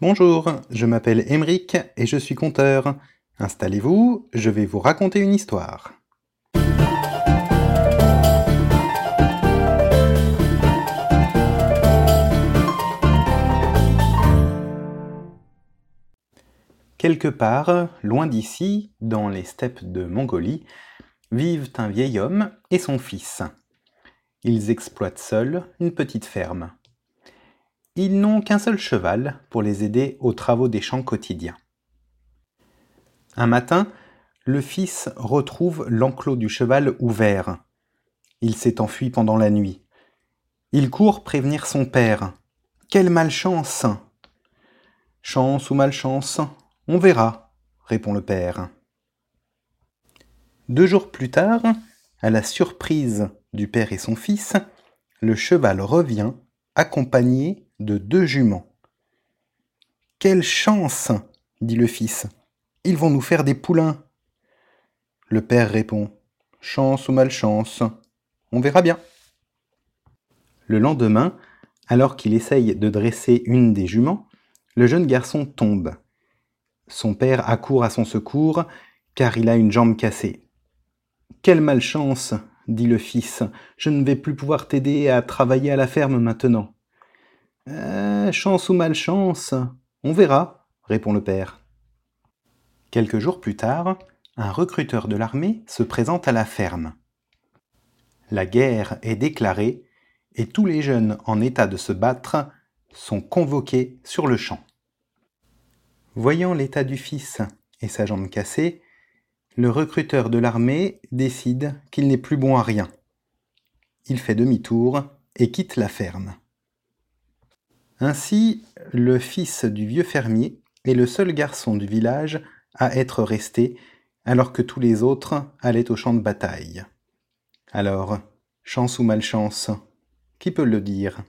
Bonjour, je m'appelle Émeric et je suis conteur. Installez-vous, je vais vous raconter une histoire. Quelque part, loin d'ici, dans les steppes de Mongolie, vivent un vieil homme et son fils. Ils exploitent seuls une petite ferme. Ils n'ont qu'un seul cheval pour les aider aux travaux des champs quotidiens. Un matin, le fils retrouve l'enclos du cheval ouvert. Il s'est enfui pendant la nuit. Il court prévenir son père. Quelle malchance Chance ou malchance On verra, répond le père. Deux jours plus tard, à la surprise du père et son fils, le cheval revient accompagné de deux juments. Quelle chance dit le fils. Ils vont nous faire des poulains. Le père répond Chance ou malchance, on verra bien. Le lendemain, alors qu'il essaye de dresser une des juments, le jeune garçon tombe. Son père accourt à son secours car il a une jambe cassée. Quelle malchance dit le fils, je ne vais plus pouvoir t'aider à travailler à la ferme maintenant. Euh, chance ou malchance, on verra, répond le père. Quelques jours plus tard, un recruteur de l'armée se présente à la ferme. La guerre est déclarée et tous les jeunes en état de se battre sont convoqués sur le champ. Voyant l'état du fils et sa jambe cassée, le recruteur de l'armée décide qu'il n'est plus bon à rien. Il fait demi-tour et quitte la ferme. Ainsi, le fils du vieux fermier est le seul garçon du village à être resté, alors que tous les autres allaient au champ de bataille. Alors, chance ou malchance, qui peut le dire?